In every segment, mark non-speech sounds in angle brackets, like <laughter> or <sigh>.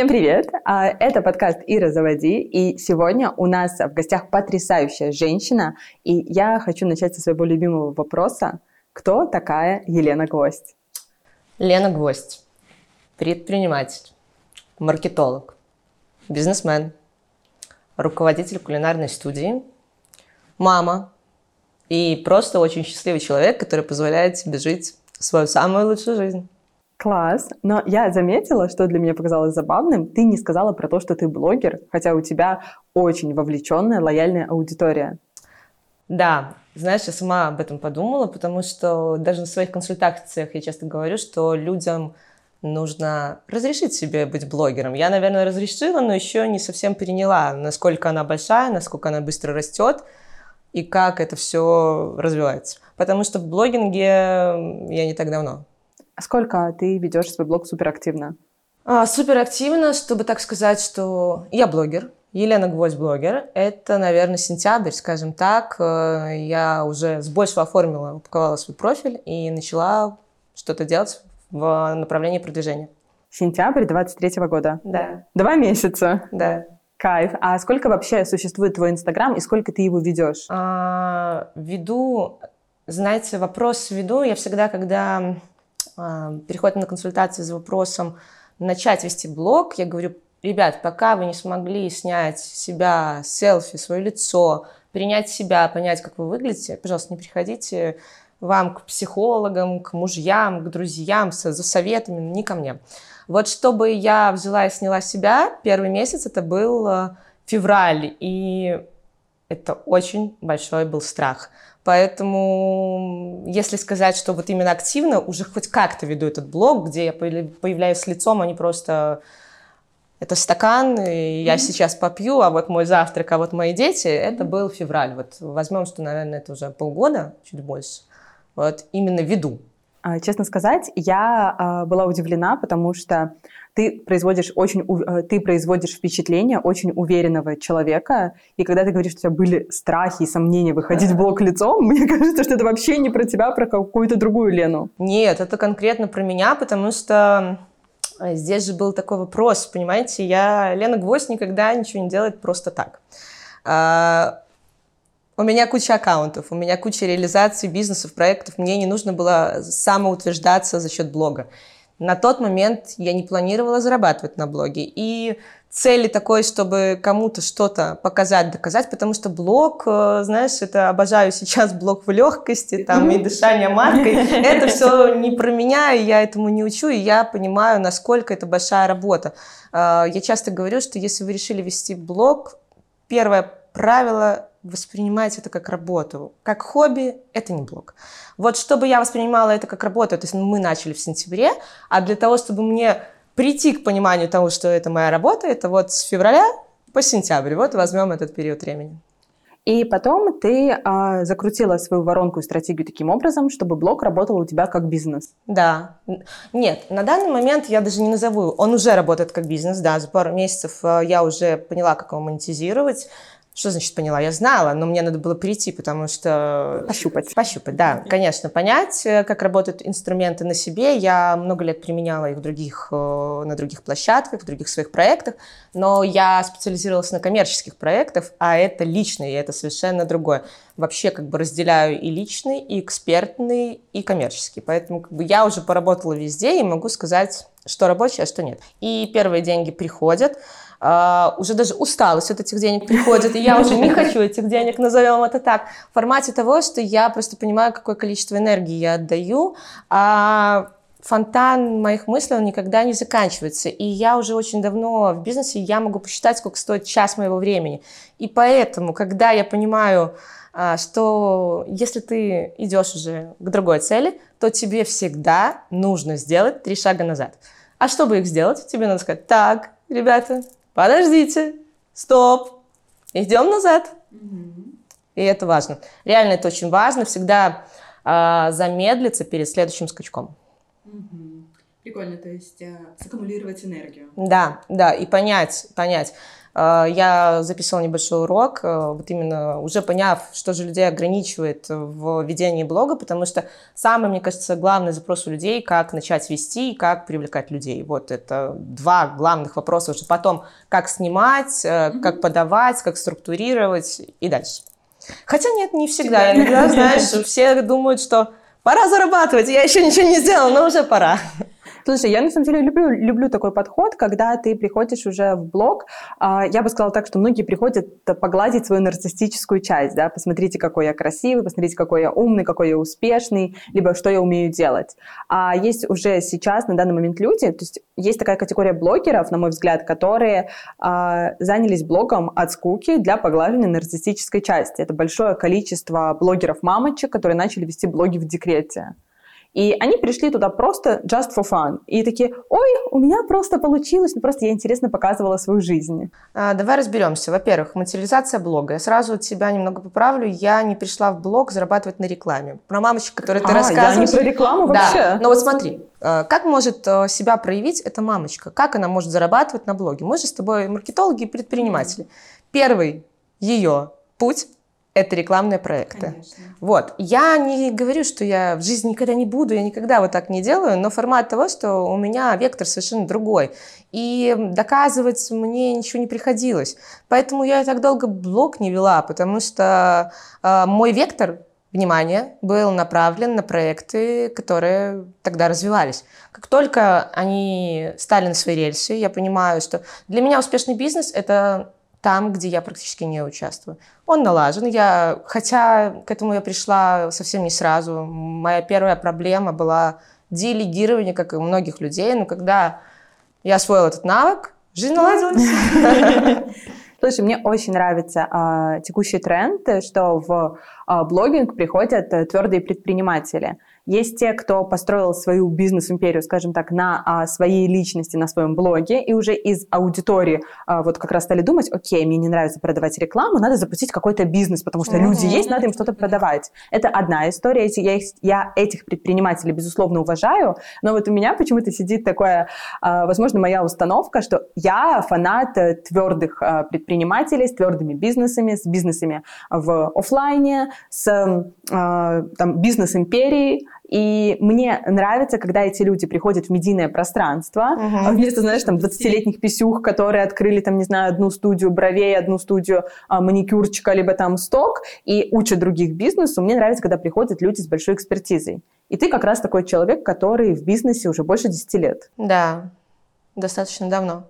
Всем привет! А, это подкаст «Ира, заводи». И сегодня у нас в гостях потрясающая женщина. И я хочу начать со своего любимого вопроса. Кто такая Елена Гвоздь? Лена Гвоздь. Предприниматель, маркетолог, бизнесмен, руководитель кулинарной студии, мама и просто очень счастливый человек, который позволяет себе жить свою самую лучшую жизнь. Класс. Но я заметила, что для меня показалось забавным, ты не сказала про то, что ты блогер, хотя у тебя очень вовлеченная, лояльная аудитория. Да, знаешь, я сама об этом подумала, потому что даже на своих консультациях я часто говорю, что людям нужно разрешить себе быть блогером. Я, наверное, разрешила, но еще не совсем переняла, насколько она большая, насколько она быстро растет и как это все развивается. Потому что в блогинге я не так давно. А сколько ты ведешь свой блог суперактивно? А, суперактивно, чтобы так сказать, что я блогер, Елена Гвоздь блогер. Это, наверное, сентябрь, скажем так. Э, я уже с большего оформила, упаковала свой профиль и начала что-то делать в направлении продвижения. Сентябрь 23 года? Да. Два месяца? Да. Кайф. А сколько вообще существует твой Инстаграм и сколько ты его ведешь? А, веду, знаете, вопрос веду я всегда, когда а, переходят на консультации с вопросом начать вести блог, я говорю, ребят, пока вы не смогли снять себя, селфи, свое лицо, принять себя, понять, как вы выглядите, пожалуйста, не приходите вам к психологам, к мужьям, к друзьям за советами, не ко мне. Вот чтобы я взяла и сняла себя, первый месяц это был э, февраль, и это очень большой был страх. Поэтому, если сказать, что вот именно активно, уже хоть как-то веду этот блог, где я появляюсь с лицом, а не просто это стакан, и я сейчас попью, а вот мой завтрак, а вот мои дети, это был февраль. Вот возьмем, что, наверное, это уже полгода, чуть больше. Вот именно веду. А, честно сказать, я а, была удивлена, потому что ты производишь очень, э, ты производишь впечатление очень уверенного человека, и когда ты говоришь, что у тебя были страхи и сомнения выходить в блог лицом, <laughs> мне кажется, что это вообще не про тебя, а про какую-то другую Лену. Нет, это конкретно про меня, потому что э, здесь же был такой вопрос, понимаете, я, Лена Гвоздь никогда ничего не делает просто так. У меня куча аккаунтов, у меня куча реализаций бизнесов, проектов. Мне не нужно было самоутверждаться за счет блога. На тот момент я не планировала зарабатывать на блоге. И цели такой, чтобы кому-то что-то показать, доказать, потому что блог, э, знаешь, это обожаю сейчас блог в легкости, там, и дышание маркой. Это все не про меня, и я этому не учу, и я понимаю, насколько это большая работа. Э, я часто говорю, что если вы решили вести блог, первое правило воспринимать это как работу. Как хобби – это не блог. Вот чтобы я воспринимала это как работу, то есть мы начали в сентябре, а для того, чтобы мне прийти к пониманию того, что это моя работа, это вот с февраля по сентябрь. Вот возьмем этот период времени. И потом ты э, закрутила свою воронку и стратегию таким образом, чтобы блог работал у тебя как бизнес. Да. Нет, на данный момент я даже не назову. Он уже работает как бизнес, да. За пару месяцев э, я уже поняла, как его монетизировать. Что значит поняла? Я знала, но мне надо было прийти, потому что... Пощупать. Пощупать, да, конечно. Понять, э, как работают инструменты на себе. Я много лет применяла их в других, э, на других площадках, в других своих проектах, но я специализировалась на коммерческих проектах, а это личный, и это совершенно другое. Вообще как бы разделяю и личный, и экспертный, и коммерческий. Поэтому как бы я уже поработала везде и могу сказать, что рабочее, а что нет. И первые деньги приходят, Uh, уже даже усталость от этих денег приходит, и я уже не хочу этих денег, назовем это так, в формате того, что я просто понимаю, какое количество энергии я отдаю, а фонтан моих мыслей, он никогда не заканчивается. И я уже очень давно в бизнесе, я могу посчитать, сколько стоит час моего времени. И поэтому, когда я понимаю, а, что если ты идешь уже к другой цели, то тебе всегда нужно сделать три шага назад. А чтобы их сделать, тебе надо сказать, так, ребята, подождите, стоп, идем назад. И это важно. Реально это очень важно, всегда э, замедлиться перед следующим скачком. Mm-hmm. Прикольно, то есть э, саккумулировать энергию. Да, да, и понять, понять. Э, я записывала небольшой урок, э, вот именно уже поняв, что же людей ограничивает в ведении блога, потому что самый, мне кажется, главный запрос у людей, как начать вести и как привлекать людей. Вот это два главных вопроса уже потом, как снимать, как подавать, как структурировать и дальше. Хотя нет, не всегда. Иногда, <laughs> знаешь, все думают, что пора зарабатывать, я еще ничего не сделала, но уже пора. Слушай, я на самом деле люблю, люблю такой подход, когда ты приходишь уже в блог. А, я бы сказала так, что многие приходят погладить свою нарциссическую часть, да, посмотрите, какой я красивый, посмотрите, какой я умный, какой я успешный, либо что я умею делать. А есть уже сейчас, на данный момент люди, то есть есть такая категория блогеров, на мой взгляд, которые а, занялись блогом от скуки для поглаживания нарциссической части. Это большое количество блогеров-мамочек, которые начали вести блоги в декрете. И они пришли туда просто just for fun. И такие, ой, у меня просто получилось, ну просто я интересно показывала свою жизнь. А, давай разберемся. Во-первых, материализация блога. Я сразу тебя немного поправлю. Я не пришла в блог зарабатывать на рекламе. Про мамочек, которые ты а, рассказываешь. я не про рекламу вообще. Да. Но вот смотри, э, как может э, себя проявить эта мамочка? Как она может зарабатывать на блоге? Мы же с тобой маркетологи и предприниматели. Первый ее путь это рекламные проекты. Конечно. Вот. Я не говорю, что я в жизни никогда не буду, я никогда вот так не делаю, но формат того, что у меня вектор совершенно другой. И доказывать мне ничего не приходилось. Поэтому я так долго блог не вела, потому что э, мой вектор внимания был направлен на проекты, которые тогда развивались. Как только они стали на свои рельсы, я понимаю, что для меня успешный бизнес – это там, где я практически не участвую. Он налажен. Я, хотя к этому я пришла совсем не сразу. Моя первая проблема была делегирование, как и у многих людей. Но когда я освоила этот навык, жизнь наладилась. <laughs> Слушай, мне очень нравится э, текущий тренд, что в э, блогинг приходят э, твердые предприниматели. Есть те, кто построил свою бизнес-империю, скажем так, на а, своей личности, на своем блоге, и уже из аудитории а, вот как раз стали думать, окей, мне не нравится продавать рекламу, надо запустить какой-то бизнес, потому что mm-hmm. люди есть, надо им что-то продавать. Это одна история. Я, их, я этих предпринимателей, безусловно, уважаю, но вот у меня почему-то сидит такое, а, возможно, моя установка, что я фанат э, твердых предпринимателей с твердыми бизнесами, с бизнесами в офлайне, с там, бизнес-империей, и мне нравится, когда эти люди приходят в медийное пространство, uh-huh. вместо, знаешь, там, 20-летних писюх, которые открыли, там, не знаю, одну студию бровей, одну студию а, маникюрчика, либо там сток, и учат других бизнесу. Мне нравится, когда приходят люди с большой экспертизой. И ты как раз такой человек, который в бизнесе уже больше 10 лет. Да, достаточно давно.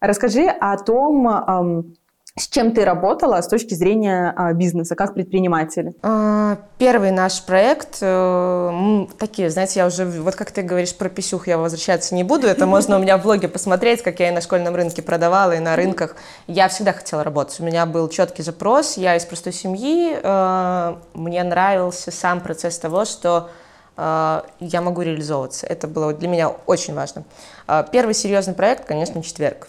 Расскажи о том, с чем ты работала с точки зрения а, бизнеса, как предприниматель? А, первый наш проект, э, такие, знаете, я уже, вот как ты говоришь про писюх, я возвращаться не буду, это можно у меня в блоге посмотреть, как я и на школьном рынке продавала, и на рынках. Я всегда хотела работать, у меня был четкий запрос, я из простой семьи, э, мне нравился сам процесс того, что э, я могу реализовываться. Это было для меня очень важно. Первый серьезный проект, конечно, четверг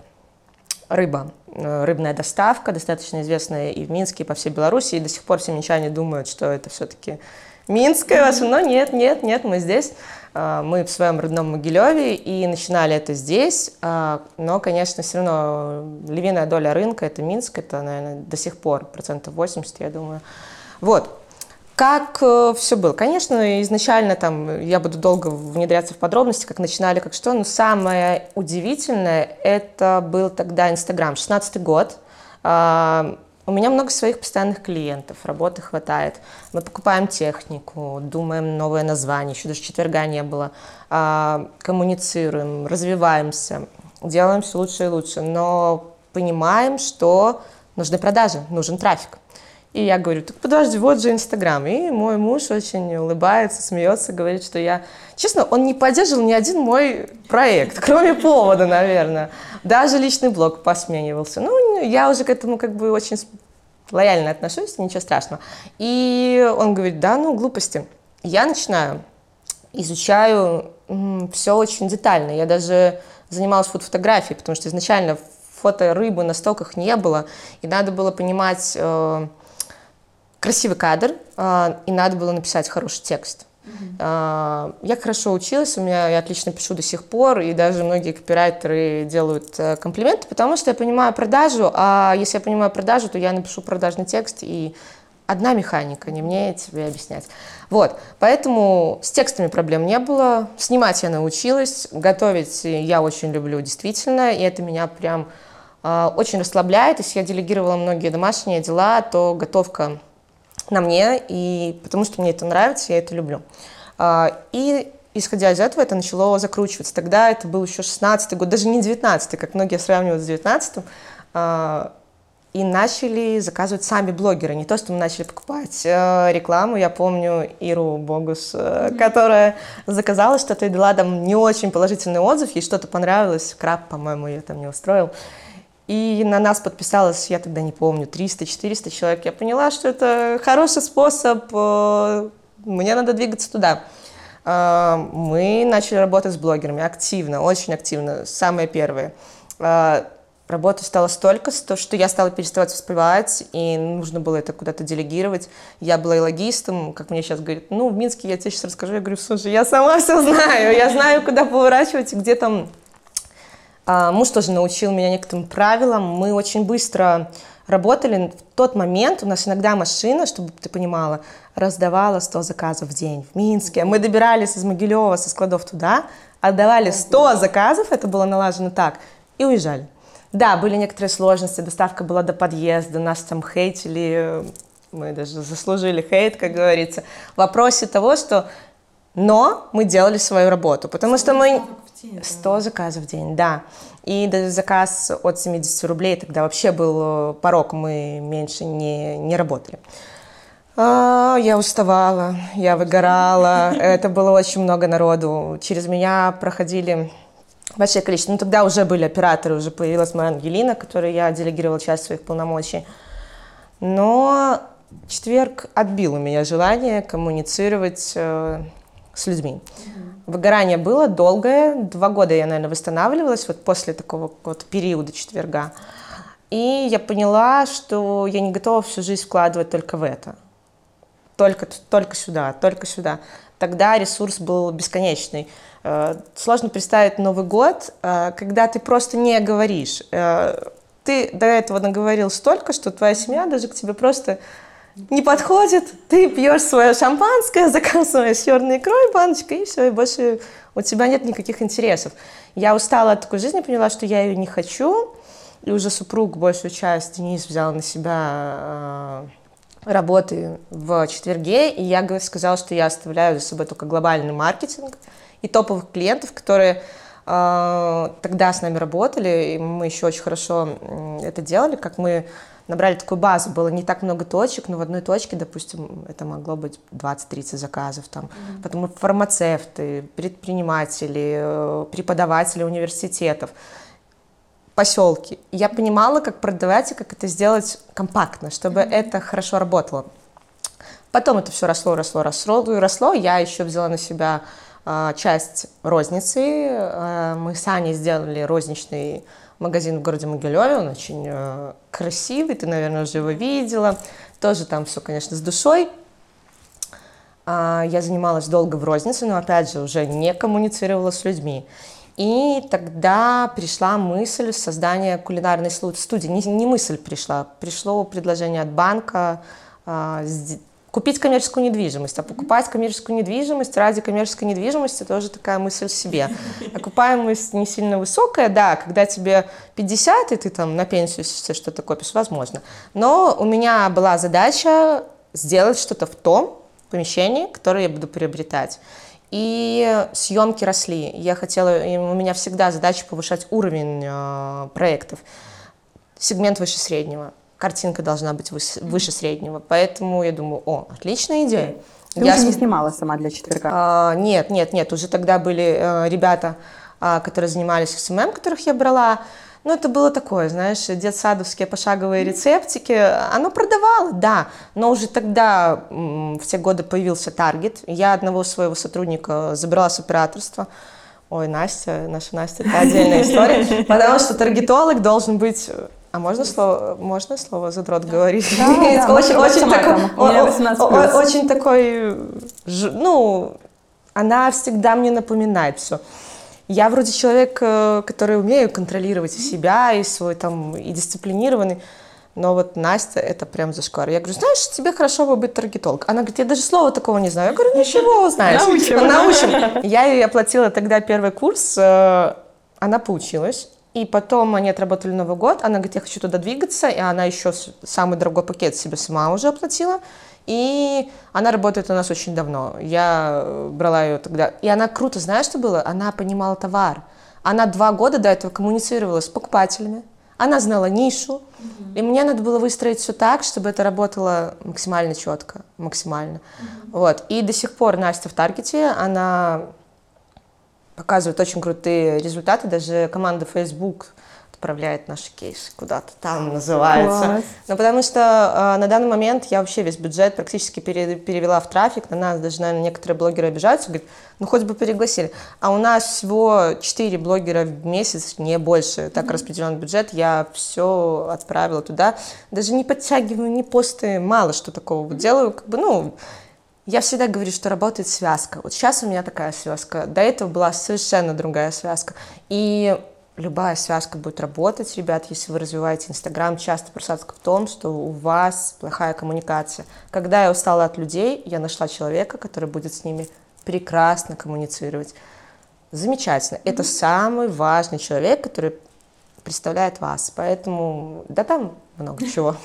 рыба, э, рыбная доставка, достаточно известная и в Минске, и по всей Беларуси, и до сих пор все минчане думают, что это все-таки Минская, но нет, нет, нет, мы здесь, э, мы в своем родном Могилеве, и начинали это здесь, э, но, конечно, все равно львиная доля рынка – это Минск, это, наверное, до сих пор процентов 80, я думаю. Вот, как э, все было? Конечно, изначально там я буду долго внедряться в подробности, как начинали, как что, но самое удивительное это был тогда Инстаграм, 16 год. Э, у меня много своих постоянных клиентов, работы хватает. Мы покупаем технику, думаем новое название, еще даже четверга не было. Э, коммуницируем, развиваемся, делаем все лучше и лучше, но понимаем, что нужны продажи, нужен трафик. И я говорю, так подожди, вот же Инстаграм. И мой муж очень улыбается, смеется, говорит, что я... Честно, он не поддерживал ни один мой проект, кроме повода, наверное. Даже личный блог посменивался. Ну, я уже к этому как бы очень лояльно отношусь, ничего страшного. И он говорит, да, ну, глупости. Я начинаю, изучаю все очень детально. Я даже занималась фотографией, потому что изначально фото рыбы на стоках не было, и надо было понимать... Красивый кадр, а, и надо было написать хороший текст. Uh-huh. Я хорошо училась, у меня я отлично пишу до сих пор, и даже многие копирайтеры делают э, комплименты, потому что я понимаю продажу, а если я понимаю продажу, то я напишу продажный текст, и одна механика, не мне тебе объяснять. Вот, поэтому с текстами проблем не было, снимать я научилась, готовить я очень люблю действительно, и это меня прям э, очень расслабляет. Если я делегировала многие домашние дела, то готовка на мне, и потому что мне это нравится, я это люблю. Э, и исходя из этого, это начало закручиваться. Тогда это был еще 16 год, даже не 19 как многие сравнивают с 19 э, и начали заказывать сами блогеры. Не то, что мы начали покупать э, рекламу. Я помню Иру Богус, э, которая заказала что-то и дала там не очень положительный отзыв, ей что-то понравилось, краб, по-моему, ее там не устроил. И на нас подписалось, я тогда не помню, 300-400 человек. Я поняла, что это хороший способ, э, мне надо двигаться туда. Э, мы начали работать с блогерами активно, очень активно, самые первые. Э, Работы стало столько, что я стала переставать успевать, и нужно было это куда-то делегировать. Я была и логистом, как мне сейчас говорят, ну, в Минске я тебе сейчас расскажу. Я говорю, слушай, я сама все знаю, я знаю, куда поворачивать, где там... А, муж тоже научил меня некоторым правилам. Мы очень быстро работали. В тот момент у нас иногда машина, чтобы ты понимала, раздавала 100 заказов в день в Минске. Мы добирались из Могилева со складов туда, отдавали 100 заказов, это было налажено так, и уезжали. Да, были некоторые сложности, доставка была до подъезда, нас там хейтили, мы даже заслужили хейт, как говорится, в вопросе того, что но мы делали свою работу, потому что мы... 100 заказов в день, да. И даже заказ от 70 рублей тогда вообще был э, порог, мы меньше не, не работали. А, я уставала, я выгорала, <laughs> это было очень много народу. Через меня проходили большое количество. Ну, тогда уже были операторы, уже появилась моя Ангелина, которой я делегировала часть своих полномочий. Но четверг отбил у меня желание коммуницировать э, с людьми. Mm-hmm. Выгорание было долгое, два года я, наверное, восстанавливалась вот после такого вот периода четверга. И я поняла, что я не готова всю жизнь вкладывать только в это. Только, только сюда, только сюда. Тогда ресурс был бесконечный. Э, сложно представить Новый год, э, когда ты просто не говоришь. Э, ты до этого наговорил столько, что твоя семья даже к тебе просто не подходит. Ты пьешь свое шампанское, <laughs> заказываешь черной икрой баночкой, и все, и больше у тебя нет никаких интересов. Я устала от такой жизни, поняла, что я ее не хочу. И уже супруг большую часть Денис взял на себя работы в четверге, и я сказала, что я оставляю за собой только глобальный маркетинг – и топовых клиентов, которые э, тогда с нами работали, и мы еще очень хорошо это делали, как мы набрали такую базу, было не так много точек, но в одной точке, допустим, это могло быть 20-30 заказов, там, mm-hmm. потом фармацевты, предприниматели, э, преподаватели университетов, поселки. Я понимала, как продавать и как это сделать компактно, чтобы mm-hmm. это хорошо работало. Потом это все росло, росло, росло, и росло. Я еще взяла на себя а, часть розницы. А, мы с Аней сделали розничный магазин в городе Могилеве, он очень э, красивый, ты, наверное, уже его видела. Тоже там все, конечно, с душой. А, я занималась долго в рознице, но, опять же, уже не коммуницировала с людьми. И тогда пришла мысль создания кулинарной студии. Не, не мысль пришла, пришло предложение от банка купить коммерческую недвижимость, а покупать коммерческую недвижимость ради коммерческой недвижимости тоже такая мысль себе. Окупаемость не сильно высокая, да, когда тебе 50, и ты там на пенсию что-то копишь, возможно. Но у меня была задача сделать что-то в том помещении, которое я буду приобретать. И съемки росли. Я хотела, у меня всегда задача повышать уровень э, проектов. Сегмент выше среднего картинка должна быть выше, выше среднего. Поэтому я думаю, о, отличная идея. Ты я уже не снимала сама для четверга? А, нет, нет, нет. Уже тогда были а, ребята, а, которые занимались SMM, которых я брала. Ну, это было такое, знаешь, детсадовские пошаговые рецептики. Оно продавало, да, но уже тогда, в те годы, появился таргет. Я одного своего сотрудника забрала с операторства. Ой, Настя, наша Настя, это отдельная <laughs> история. Потому что таргетолог должен быть А можно слово, можно слово задрот говорить? Да, да, очень, очень, такой, У меня 18 плюс. очень такой, ну, она всегда мне напоминает все. Я вроде человек, э, который умею контролировать и себя, и свой там, и дисциплинированный. Но вот Настя, это прям зашквар. Я говорю, знаешь, тебе хорошо бы быть таргетолог. Она говорит, я даже слова такого не знаю. Я говорю, ничего, узнаешь. Научим. Научим. Я ей оплатила тогда первый курс, э, она поучилась. И потом они отработали Новый год. Она говорит, я хочу туда двигаться. И она еще самый дорогой пакет себе сама уже оплатила. И она работает у нас очень давно. Я э, брала ее тогда. И она круто, знаешь, что было? Она понимала товар. Она два года до этого коммуницировала с покупателями. Она знала нишу. И мне надо было выстроить все так, чтобы это работало максимально четко, максимально. Вот. И до сих пор Настя в Таргете, она показывает очень крутые результаты. Даже команда Facebook отправляет наши кейсы куда-то там называется. Класс. Ну, потому что э, на данный момент я вообще весь бюджет практически пере- перевела в трафик. На нас даже, наверное, некоторые блогеры обижаются, говорят, ну хоть бы пригласили. А у нас всего 4 блогера в месяц, не больше. Так распределен бюджет. Я все отправила туда. Даже не подтягиваю, не посты, мало что такого делаю. Как бы, ну, я всегда говорю, что работает связка. Вот сейчас у меня такая связка. До этого была совершенно другая связка. И любая связка будет работать, ребят, если вы развиваете Инстаграм. Часто просадка в том, что у вас плохая коммуникация. Когда я устала от людей, я нашла человека, который будет с ними прекрасно коммуницировать. Замечательно. Это самый важный человек, который представляет вас. Поэтому, да там много чего.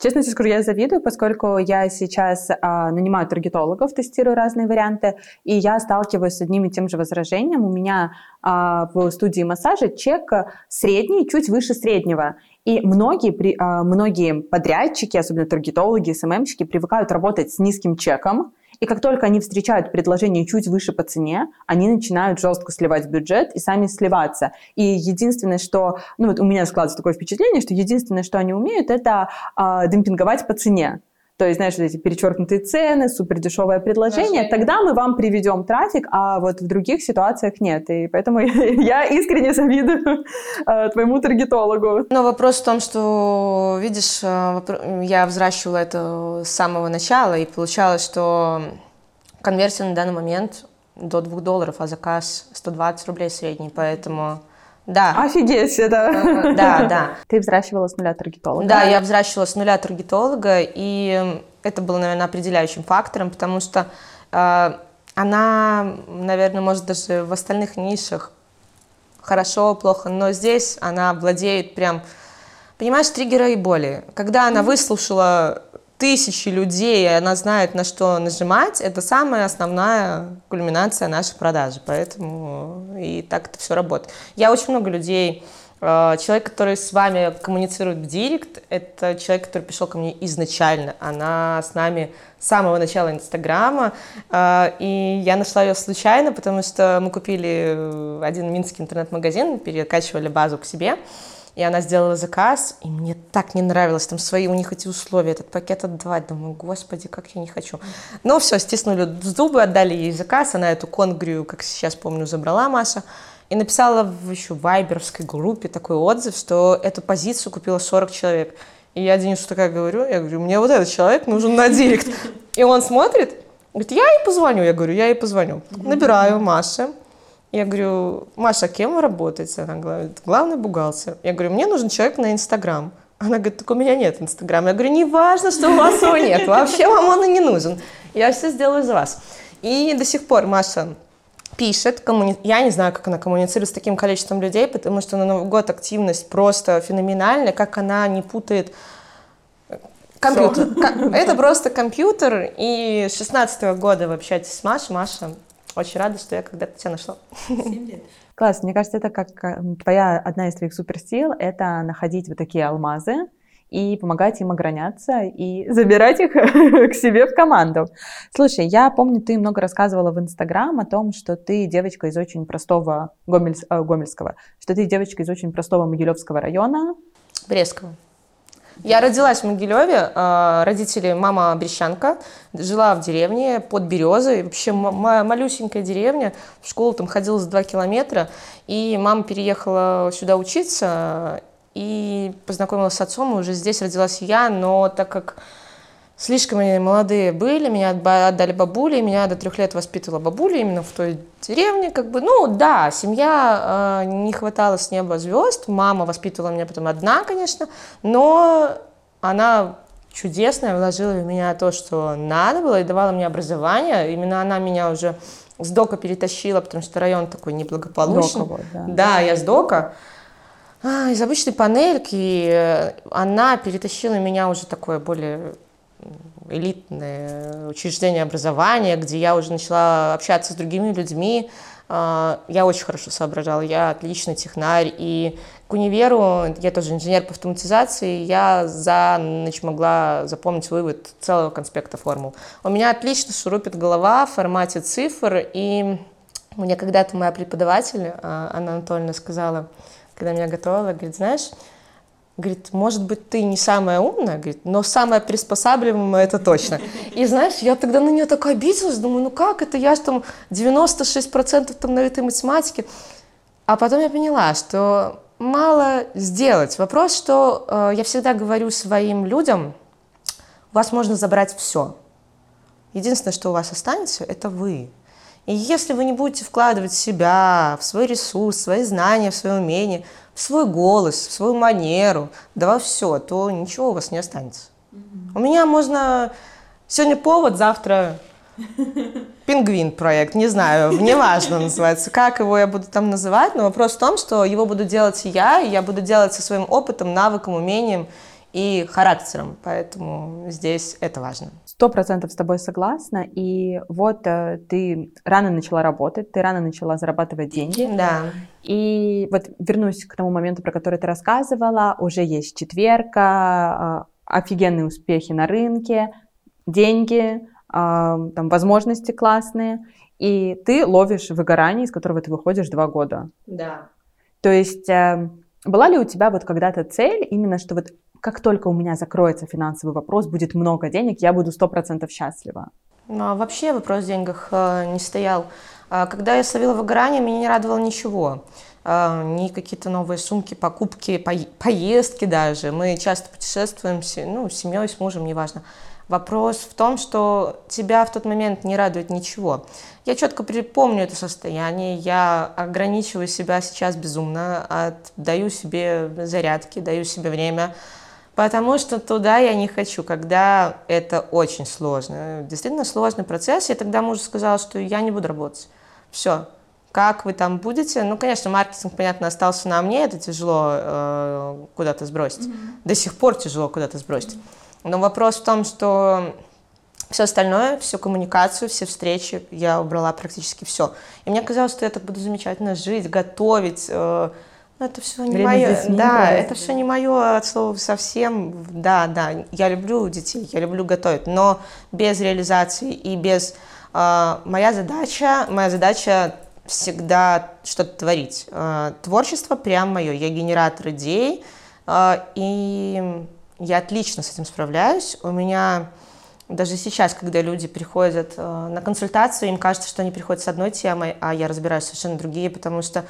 Честно тебе скажу, я завидую, поскольку я сейчас а, нанимаю таргетологов, тестирую разные варианты, и я сталкиваюсь с одним и тем же возражением. У меня а, в студии массажа чек средний, чуть выше среднего. И многие, при- а, многие подрядчики, особенно таргетологи, СММщики, привыкают работать с низким чеком, и как только они встречают предложение чуть выше по цене, они начинают жестко сливать бюджет и сами сливаться. И единственное, что... Ну вот у меня складывается такое впечатление, что единственное, что они умеют, это а, демпинговать по цене. То есть, знаешь, вот эти перечеркнутые цены, супер дешевое предложение, Предложение. тогда мы вам приведем трафик, а вот в других ситуациях нет. И поэтому <laughs> я искренне завидую э, твоему таргетологу. Но вопрос в том, что, видишь, э, я взращивала это с самого начала, и получалось, что конверсия на данный момент до 2 долларов, а заказ 120 рублей средний, поэтому да. Офигеть, это... <laughs> Да, да. Ты взращивала с нуля таргетолога? Да, я взращивала с нуля таргетолога, и это было, наверное, определяющим фактором, потому что э, она, наверное, может даже в остальных нишах хорошо, плохо, но здесь она владеет прям, понимаешь, триггера и боли. Когда она выслушала тысячи людей, и она знает, на что нажимать, это самая основная кульминация нашей продажи. Поэтому и так это все работает. Я очень много людей э, Человек, который с вами коммуницирует в директ, это человек, который пришел ко мне изначально. Она с нами с самого начала Инстаграма, э, и я нашла ее случайно, потому что мы купили э, один минский интернет-магазин, перекачивали базу к себе, и она сделала заказ, и мне так не нравилось, там свои у них эти условия, этот пакет отдавать. Думаю, господи, как я не хочу. Но все, стиснули зубы, отдали ей заказ, она эту конгрию, как сейчас помню, забрала Маша, и написала в еще в вайберовской группе такой отзыв, что эту позицию купила 40 человек. И я Денису такая говорю, я говорю, мне вот этот человек нужен на директ. И он смотрит, говорит, я ей позвоню. Я говорю, я ей позвоню. Набираю Маше. Я говорю, Маша, а кем вы работаете? Она говорит, главный бухгалтер. Я говорю, мне нужен человек на Инстаграм. Она говорит, так у меня нет Инстаграма. Я говорю, не важно, что у вас его нет, вообще вам он и не нужен. Я все сделаю за вас. И до сих пор Маша пишет, коммуни... я не знаю, как она коммуницирует с таким количеством людей, потому что на Новый год активность просто феноменальная, как она не путает компьютер. Ка- Это просто компьютер, и с 16 года вы общаетесь с Машей. Маша, очень рада, что я когда-то тебя нашла. <laughs> Класс, мне кажется, это как э, твоя одна из твоих суперсил, это находить вот такие алмазы и помогать им ограняться и <laughs> забирать их <laughs> к себе в команду. Слушай, я помню, ты много рассказывала в Инстаграм о том, что ты девочка из очень простого Гомельс- э, Гомельского, что ты девочка из очень простого Могилевского района. Брестского. Я родилась в Могилеве, э, родители, мама брещанка, жила в деревне под Березой, вообще малюсенькая деревня, в школу там ходила за два километра, и мама переехала сюда учиться, и познакомилась с отцом, и уже здесь родилась я, но так как слишком они молодые были, меня отдали бабуле, меня до трех лет воспитывала бабуля именно в той деревне, как бы, ну да, семья, э, не хватало с неба звезд, мама воспитывала меня потом одна, конечно, но она чудесная, вложила в меня то, что надо было, и давала мне образование, именно она меня уже с Дока перетащила, потому что район такой неблагополучный. Дока, вот, да. да, я с Дока. А, из обычной панельки э, она перетащила меня уже такое более элитное учреждение образования, где я уже начала общаться с другими людьми. А, я очень хорошо соображала, я отличный технарь, и к универу, я тоже инженер по автоматизации, я за ночь могла запомнить вывод целого конспекта формул. У меня отлично шурупит голова в формате цифр, и мне когда-то моя преподаватель, а, Анна Анатольевна, сказала, когда меня готовила, говорит, знаешь, Говорит, может быть, ты не самая умная, говорит, но самая приспосабливаемая это точно. И знаешь, я тогда на нее так обиделась, думаю, ну как это, я же там 96% там на этой математике. А потом я поняла, что мало сделать. Вопрос, что э, я всегда говорю своим людям, у вас можно забрать все. Единственное, что у вас останется, это вы. И если вы не будете вкладывать в себя, в свой ресурс, в свои знания, в свои умения, в свой голос, в свою манеру, да во все, то ничего у вас не останется. Mm-hmm. У меня можно сегодня повод, завтра <laughs> пингвин проект, не знаю, неважно называется, как его я буду там называть, но вопрос в том, что его буду делать я, и я буду делать со своим опытом, навыком, умением и характером, поэтому здесь это важно. Сто процентов с тобой согласна, и вот э, ты рано начала работать, ты рано начала зарабатывать деньги. Да. И вот вернусь к тому моменту, про который ты рассказывала, уже есть четверка, э, офигенные успехи на рынке, деньги, там, возможности классные, и ты ловишь выгорание, из которого ты выходишь два года. Да. То есть э, была ли у тебя вот когда-то цель именно, что вот как только у меня закроется финансовый вопрос, будет много денег, я буду сто процентов счастлива? Ну, а вообще вопрос в деньгах э, не стоял. А когда я словила выгорание, меня не радовало ничего. Э, ни какие-то новые сумки, покупки, по поездки даже. Мы часто путешествуем, ну, с семьей, с мужем, неважно. Вопрос в том, что тебя в тот момент не радует ничего. Я четко припомню это состояние, я ограничиваю себя сейчас безумно, отдаю себе зарядки, даю себе время, потому что туда я не хочу, когда это очень сложно. Действительно сложный процесс. Я тогда мужу сказала, что я не буду работать. Все, как вы там будете. Ну, конечно, маркетинг, понятно, остался на мне, это тяжело э, куда-то сбросить. Mm-hmm. До сих пор тяжело куда-то сбросить. Mm-hmm. Но вопрос в том, что все остальное, всю коммуникацию, все встречи, я убрала практически все. И мне казалось, что я так буду замечательно жить, готовить. Э, но это все не мое. Да, это все не мое от слова совсем. Да, да, я люблю детей, я люблю готовить, но без реализации и без... Э, моя задача, моя задача всегда что-то творить. Э, творчество прям мое. Я генератор идей. И я отлично с этим справляюсь. У меня даже сейчас, когда люди приходят э, на консультацию, им кажется, что они приходят с одной темой, а я разбираюсь совершенно другие, потому что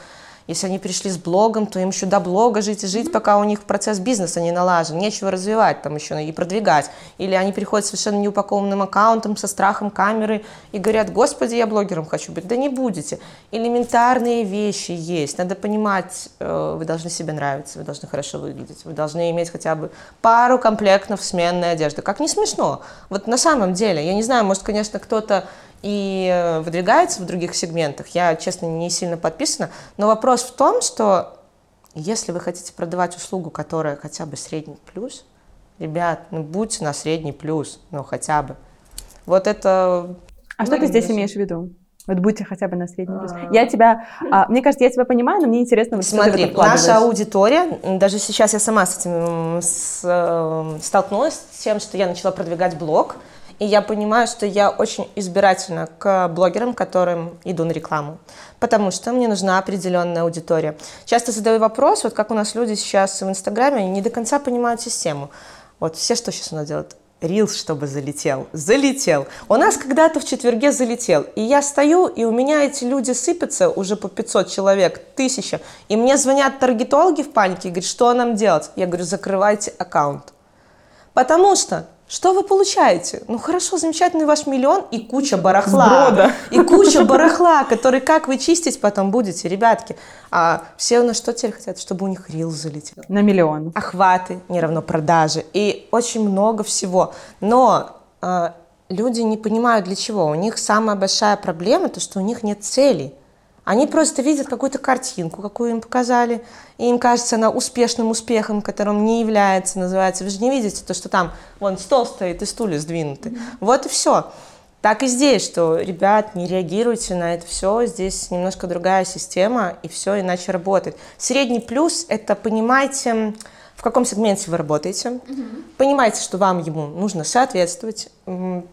если они пришли с блогом, то им еще до блога жить и жить, пока у них процесс бизнеса не налажен. Нечего развивать там еще и продвигать. Или они приходят совершенно неупакованным аккаунтом со страхом камеры и говорят, господи, я блогером хочу быть. Да не будете. Элементарные вещи есть. Надо понимать, э, вы должны себе нравиться, вы должны хорошо выглядеть, вы должны иметь хотя бы пару комплектов сменной одежды. Как не смешно. Вот на самом деле, я не знаю, может, конечно, кто-то и э, выдвигается в других сегментах. Я, честно, не сильно подписана. Но вопрос в том, что если вы хотите продавать услугу, которая хотя бы средний плюс, ребят, ну будьте на средний плюс, ну хотя бы. Вот это... А что ты здесь имеешь в виду? Вот будьте хотя бы на средний плюс. А. Я тебя, а, мне кажется, я тебя понимаю, но мне интересно, вот Смотри, что ты наша аудитория, даже сейчас я сама с этим с, э, столкнулась, с тем, что я начала продвигать блог, и я понимаю, что я очень избирательна к блогерам, которым иду на рекламу, потому что мне нужна определенная аудитория. Часто задаю вопрос, вот как у нас люди сейчас в Инстаграме, они не до конца понимают систему. Вот все что сейчас у нас делают? Рилс, чтобы залетел. Залетел. У нас когда-то в четверге залетел. И я стою, и у меня эти люди сыпятся, уже по 500 человек, тысяча. И мне звонят таргетологи в панике и говорят, что нам делать? Я говорю, закрывайте аккаунт. Потому что что вы получаете? Ну хорошо, замечательный ваш миллион и куча барахла. Сброда. И куча барахла, который как вы чистить потом будете, ребятки. А все на что теперь хотят? Чтобы у них рил залетел. На миллион. Охваты не равно продажи. И очень много всего. Но э, люди не понимают для чего. У них самая большая проблема, то что у них нет целей. Они просто видят какую-то картинку, какую им показали, и им кажется она успешным успехом, которым не является, называется. Вы же не видите то, что там вон стол стоит и стулья сдвинуты. Mm-hmm. Вот и все. Так и здесь, что, ребят, не реагируйте на это все, здесь немножко другая система, и все иначе работает. Средний плюс – это, понимайте, в каком сегменте вы работаете, угу. понимаете, что вам ему нужно соответствовать.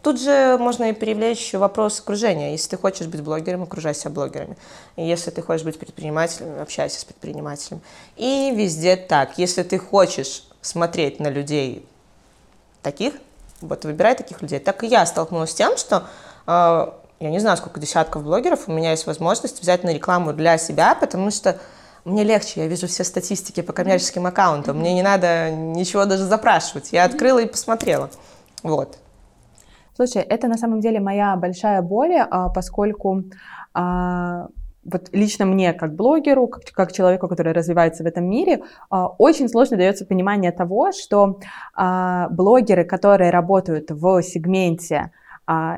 Тут же можно и привлечь вопрос окружения. Если ты хочешь быть блогером, окружайся блогерами. Если ты хочешь быть предпринимателем, общайся с предпринимателем. И везде так. Если ты хочешь смотреть на людей таких, вот выбирай таких людей. Так и я столкнулась с тем, что э, я не знаю, сколько десятков блогеров, у меня есть возможность взять на рекламу для себя, потому что мне легче, я вижу все статистики по коммерческим аккаунтам, мне не надо ничего даже запрашивать. Я открыла и посмотрела. Вот. Слушай, это на самом деле моя большая боль, а, поскольку а, вот лично мне, как блогеру, как, как человеку, который развивается в этом мире, а, очень сложно дается понимание того, что блогеры, которые работают в сегменте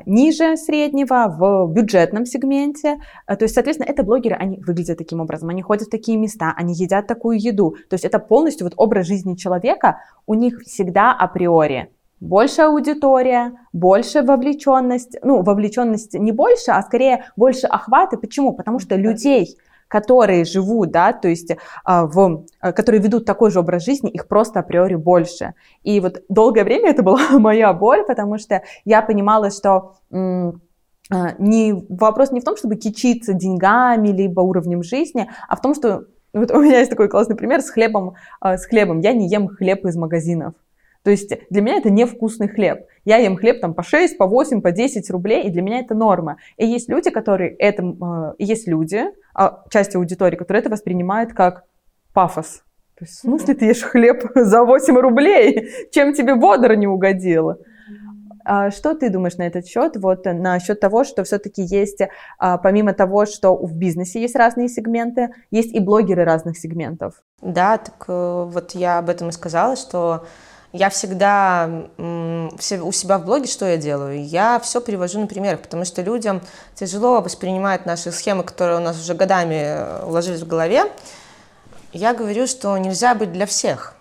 ниже среднего в бюджетном сегменте. А, то есть, соответственно, это блогеры, они выглядят таким образом, они ходят в такие места, они едят такую еду. То есть это полностью вот образ жизни человека, у них всегда априори больше аудитория, больше вовлеченность, ну, вовлеченность не больше, а скорее больше охваты. Почему? Потому что людей которые живут, да, то есть а, в, а, которые ведут такой же образ жизни, их просто априори больше. И вот долгое время это была <laughs> моя боль, потому что я понимала, что а, не, вопрос не в том, чтобы кичиться деньгами, либо уровнем жизни, а в том, что вот у меня есть такой классный пример с хлебом, с хлебом. Я не ем хлеб из магазинов. То есть для меня это невкусный хлеб. Я ем хлеб там по 6, по 8, по 10 рублей, и для меня это норма. И есть люди, которые это... Э, есть люди, а, часть аудитории, которые это воспринимают как пафос. То есть, в смысле ты ешь хлеб <laughs> за 8 рублей? Чем тебе бодро не угодило? А что ты думаешь на этот счет? Вот насчет того, что все-таки есть, а, помимо того, что в бизнесе есть разные сегменты, есть и блогеры разных сегментов. Да, так э, вот я об этом и сказала, что я всегда у себя в блоге что я делаю? Я все перевожу на примерах, потому что людям тяжело воспринимать наши схемы, которые у нас уже годами э, уложились в голове. Я говорю, что нельзя быть для всех.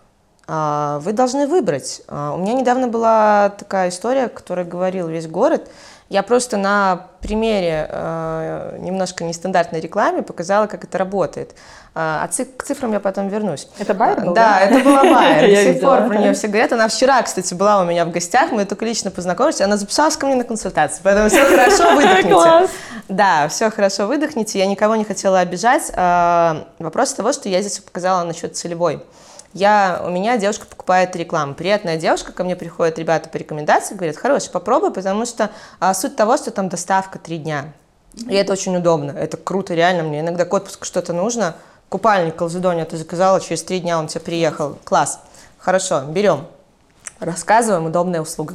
А, вы должны выбрать. А, у меня недавно была такая история, которая говорил весь город – я просто на примере э, немножко нестандартной рекламы показала, как это работает. А, а к цифрам я потом вернусь. Это Байер был, да? Да, это была <laughs> Байер. До сих пор про нее все говорят. Она вчера, кстати, была у меня в гостях, мы только лично познакомились. Она записалась ко мне на консультацию, поэтому все хорошо, <laughs> выдохните. Да, все хорошо, выдохните. Я никого не хотела обижать. А, вопрос того, что я здесь показала насчет целевой я, у меня девушка покупает рекламу. Приятная девушка, ко мне приходят ребята по рекомендации, говорят, хороший, попробуй, потому что а, суть того, что там доставка три дня. И это очень удобно, это круто, реально. Мне иногда к отпуску что-то нужно. Купальник Колзидония ты заказала, через три дня он тебе приехал. Класс. Хорошо, берем. Рассказываем, удобная услуга.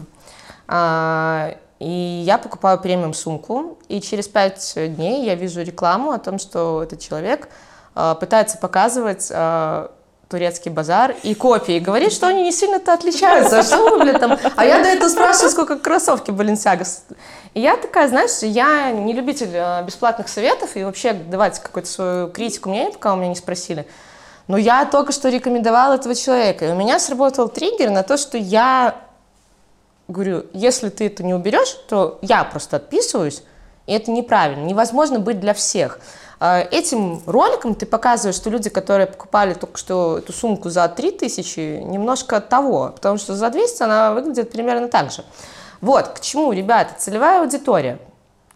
А, и я покупаю премиум сумку, и через пять дней я вижу рекламу о том, что этот человек а, пытается показывать а, турецкий базар и копии. Говорит, что они не сильно-то отличаются. А что вы, блин, там? А я до этого спрашиваю, сколько кроссовки Баленсиага. И я такая, знаешь, я не любитель э, бесплатных советов и вообще давать какую-то свою критику мне, пока у меня не спросили. Но я только что рекомендовала этого человека. И у меня сработал триггер на то, что я говорю, если ты это не уберешь, то я просто отписываюсь, и это неправильно. Невозможно быть для всех. А, этим роликом ты показываешь, что люди, которые покупали только что эту сумку за 3000, немножко того, потому что за 200 она выглядит примерно так же. Вот, к чему, ребята, целевая аудитория.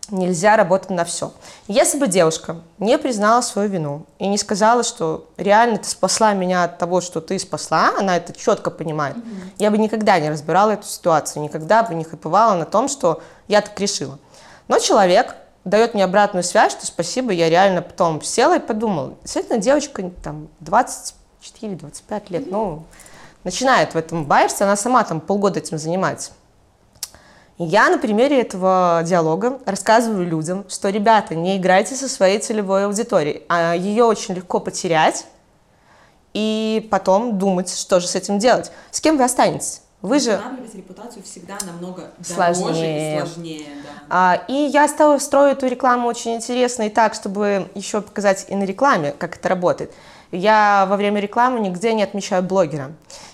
нельзя работать на все. Если бы девушка не признала свою вину и не сказала, что реально ты спасла меня от того, что ты спасла, она это четко понимает, mm-hmm. я бы никогда не разбирала эту ситуацию, никогда бы не хайповала на том, что я так решила. Но человек дает мне обратную связь, что спасибо, я реально потом села и подумала. Действительно, девочка там 24-25 лет, mm-hmm. ну, начинает в этом байерство, она сама там полгода этим занимается. Я на примере этого диалога рассказываю людям, что, ребята, не играйте со своей целевой аудиторией. А ее очень легко потерять и потом думать, что же с этим делать. С кем вы останетесь? Вы же... репутацию всегда намного сложнее. и сложнее. Да. А, и я стала строить эту рекламу очень интересно и так, чтобы еще показать и на рекламе, как это работает. Я во время рекламы нигде не отмечаю блогера.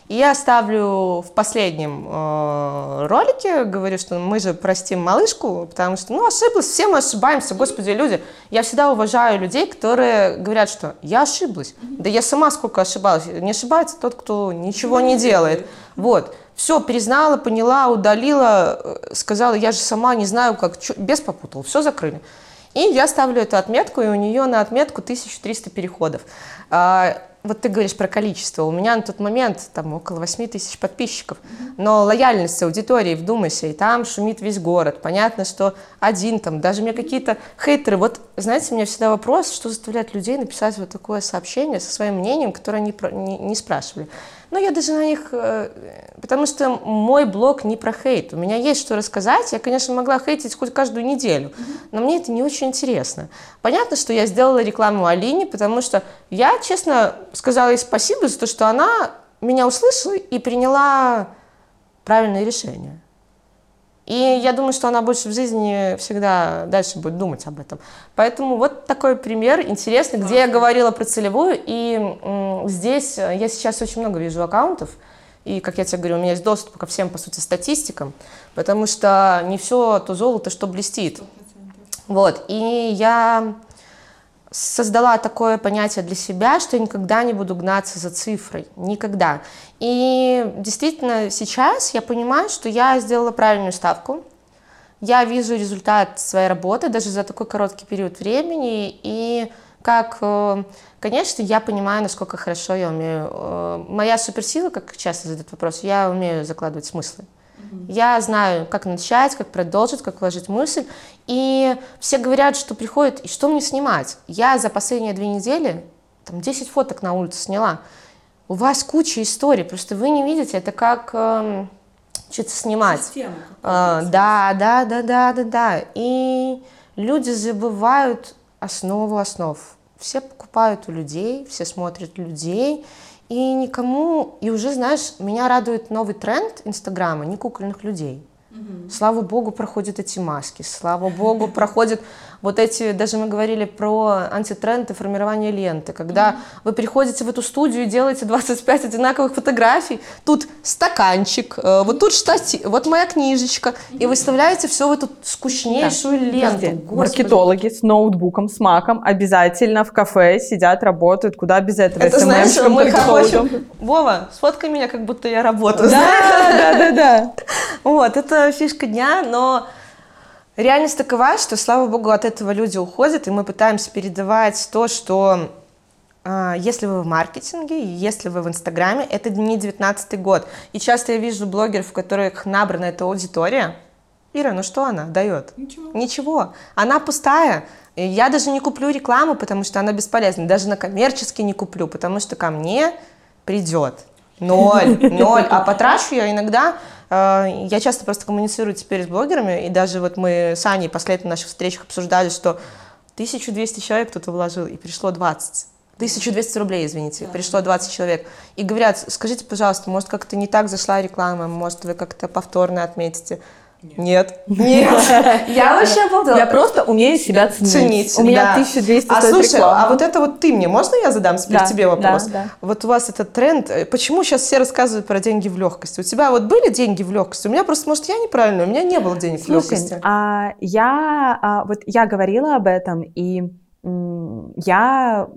И я ставлю в последнем э, ролике, говорю, что мы же простим малышку, потому что, ну, ошиблась, все мы ошибаемся, господи, люди. Я всегда уважаю людей, которые говорят, что я ошиблась. Да я сама сколько ошибалась. Не ошибается тот, кто ничего не делает. Вот. Все, признала, поняла, удалила, э, сказала, я же сама не знаю, как, без попутал, все закрыли. И я ставлю эту отметку, и у нее на отметку 1300 переходов. А, вот ты говоришь про количество. У меня на тот момент там около 8 тысяч подписчиков. Но лояльность аудитории, вдумайся, и там шумит весь город. Понятно, что один там, даже мне какие-то хейтеры. Вот, знаете, у меня всегда вопрос, что заставляет людей написать вот такое сообщение со своим мнением, которое они не, не спрашивали. Но я даже на них, э, потому что мой блог не про хейт. У меня есть что рассказать. Я, конечно, могла хейтить хоть каждую неделю, но мне это не очень интересно. Понятно, что я сделала рекламу Алине, потому что я, честно, сказала ей спасибо за то, что она меня услышала и приняла правильное решение. И я думаю, что она больше в жизни всегда дальше будет думать об этом. Поэтому вот такой пример интересный, где я говорила про целевую. И здесь я сейчас очень много вижу аккаунтов. И, как я тебе говорю, у меня есть доступ ко всем, по сути, статистикам, потому что не все то золото, что блестит. 100%. Вот, и я создала такое понятие для себя, что я никогда не буду гнаться за цифрой. Никогда. И действительно сейчас я понимаю, что я сделала правильную ставку. Я вижу результат своей работы даже за такой короткий период времени. И как, э, конечно, я понимаю, насколько хорошо я умею. Э, моя суперсила, как часто задают вопрос, я умею закладывать смыслы. Я знаю, как начать, как продолжить, как вложить мысль. И все говорят, что приходят, и что мне снимать? Я за последние две недели там 10 фоток на улице сняла. У вас куча историй, просто вы не видите, это как э, что-то снимать. Система, э, да, да, да, да, да, да. И люди забывают основу основ. Все покупают у людей, все смотрят людей, и никому, и уже, знаешь, меня радует новый тренд Инстаграма, не кукольных людей. Угу. Слава богу, проходят эти маски, слава богу, проходят вот эти, даже мы говорили про антитренд и формирование ленты, когда mm-hmm. вы приходите в эту студию и делаете 25 одинаковых фотографий, тут стаканчик, э, вот тут штатив, вот моя книжечка, и выставляете все в эту скучнейшую да. ленту. Маркетологи с ноутбуком, с маком обязательно в кафе сидят, работают, куда без этого? Это знаешь, мы хотим... Вова, сфоткай меня, как будто я работаю. Да, да, да, да. <laughs> Вот, это фишка дня, но Реальность такова, что, слава богу, от этого люди уходят, и мы пытаемся передавать то, что э, если вы в маркетинге, если вы в Инстаграме, это не 19 год. И часто я вижу блогеров, у которых набрана эта аудитория. Ира, ну что она дает? Ничего. Ничего. Она пустая. Я даже не куплю рекламу, потому что она бесполезна. Даже на коммерческий не куплю, потому что ко мне придет ноль, <laughs> ноль. А потрачу я иногда я часто просто коммуницирую теперь с блогерами, и даже вот мы с Аней последние наших встречах обсуждали, что 1200 человек кто-то вложил, и пришло 20. 1200 рублей, извините, пришло 20 человек. И говорят, скажите, пожалуйста, может, как-то не так зашла реклама, может, вы как-то повторно отметите. Нет. Нет. <laughs> Я вообще обалдела. Я просто умею себя ценить. У меня 1200 А слушай, а вот это вот ты мне, можно я задам теперь тебе вопрос? Вот у вас этот тренд, э, почему сейчас все рассказывают про деньги в легкости? У тебя вот были деньги в легкости? У меня просто, может, я неправильно, у меня не было денег в легкости. А, я, а, вот я говорила об этом, и я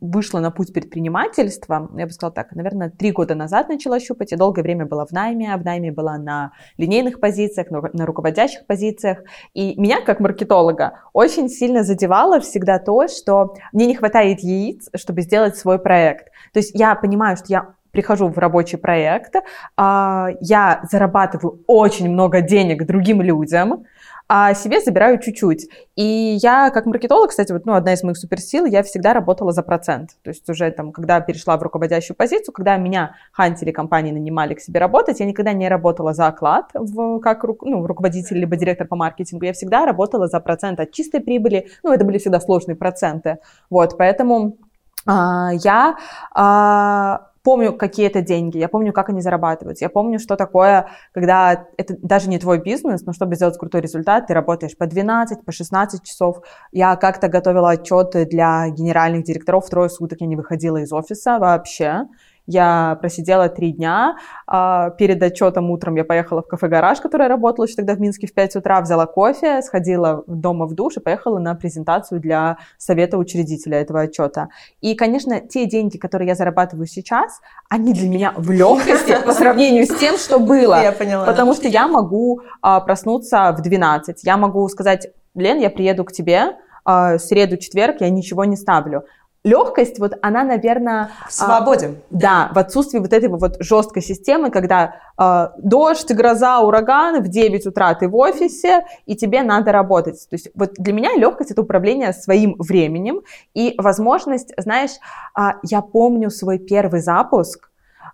вышла на путь предпринимательства, я бы сказала так, наверное, три года назад начала щупать. Я долгое время была в найме, а в найме была на линейных позициях, на руководящих позициях. И меня, как маркетолога, очень сильно задевало всегда то, что мне не хватает яиц, чтобы сделать свой проект. То есть я понимаю, что я прихожу в рабочий проект, а, я зарабатываю очень много денег другим людям, а себе забираю чуть-чуть. И я, как маркетолог, кстати, вот, ну, одна из моих суперсил, я всегда работала за процент. То есть уже там, когда перешла в руководящую позицию, когда меня хантили компании нанимали к себе работать, я никогда не работала за оклад в, как ну, руководитель либо директор по маркетингу. Я всегда работала за процент от чистой прибыли. Ну, это были всегда сложные проценты. Вот, поэтому а, я а, помню какие-то деньги, я помню, как они зарабатываются, я помню, что такое, когда это даже не твой бизнес, но чтобы сделать крутой результат, ты работаешь по 12, по 16 часов. Я как-то готовила отчеты для генеральных директоров, трое суток я не выходила из офиса вообще. Я просидела три дня. А, перед отчетом утром я поехала в кафе-гараж, которое работало еще тогда в Минске в 5 утра, взяла кофе, сходила дома в душ и поехала на презентацию для совета учредителя этого отчета. И, конечно, те деньги, которые я зарабатываю сейчас, они для меня в легкости по сравнению с тем, что было. Я поняла. Потому что я могу а, проснуться в 12, я могу сказать, Лен, я приеду к тебе, а, среду, четверг я ничего не ставлю легкость, вот она, наверное... В свободе. А, да, в отсутствии вот этой вот жесткой системы, когда а, дождь, гроза, ураган, в 9 утра ты в офисе, и тебе надо работать. То есть вот для меня легкость — это управление своим временем и возможность, знаешь, а, я помню свой первый запуск,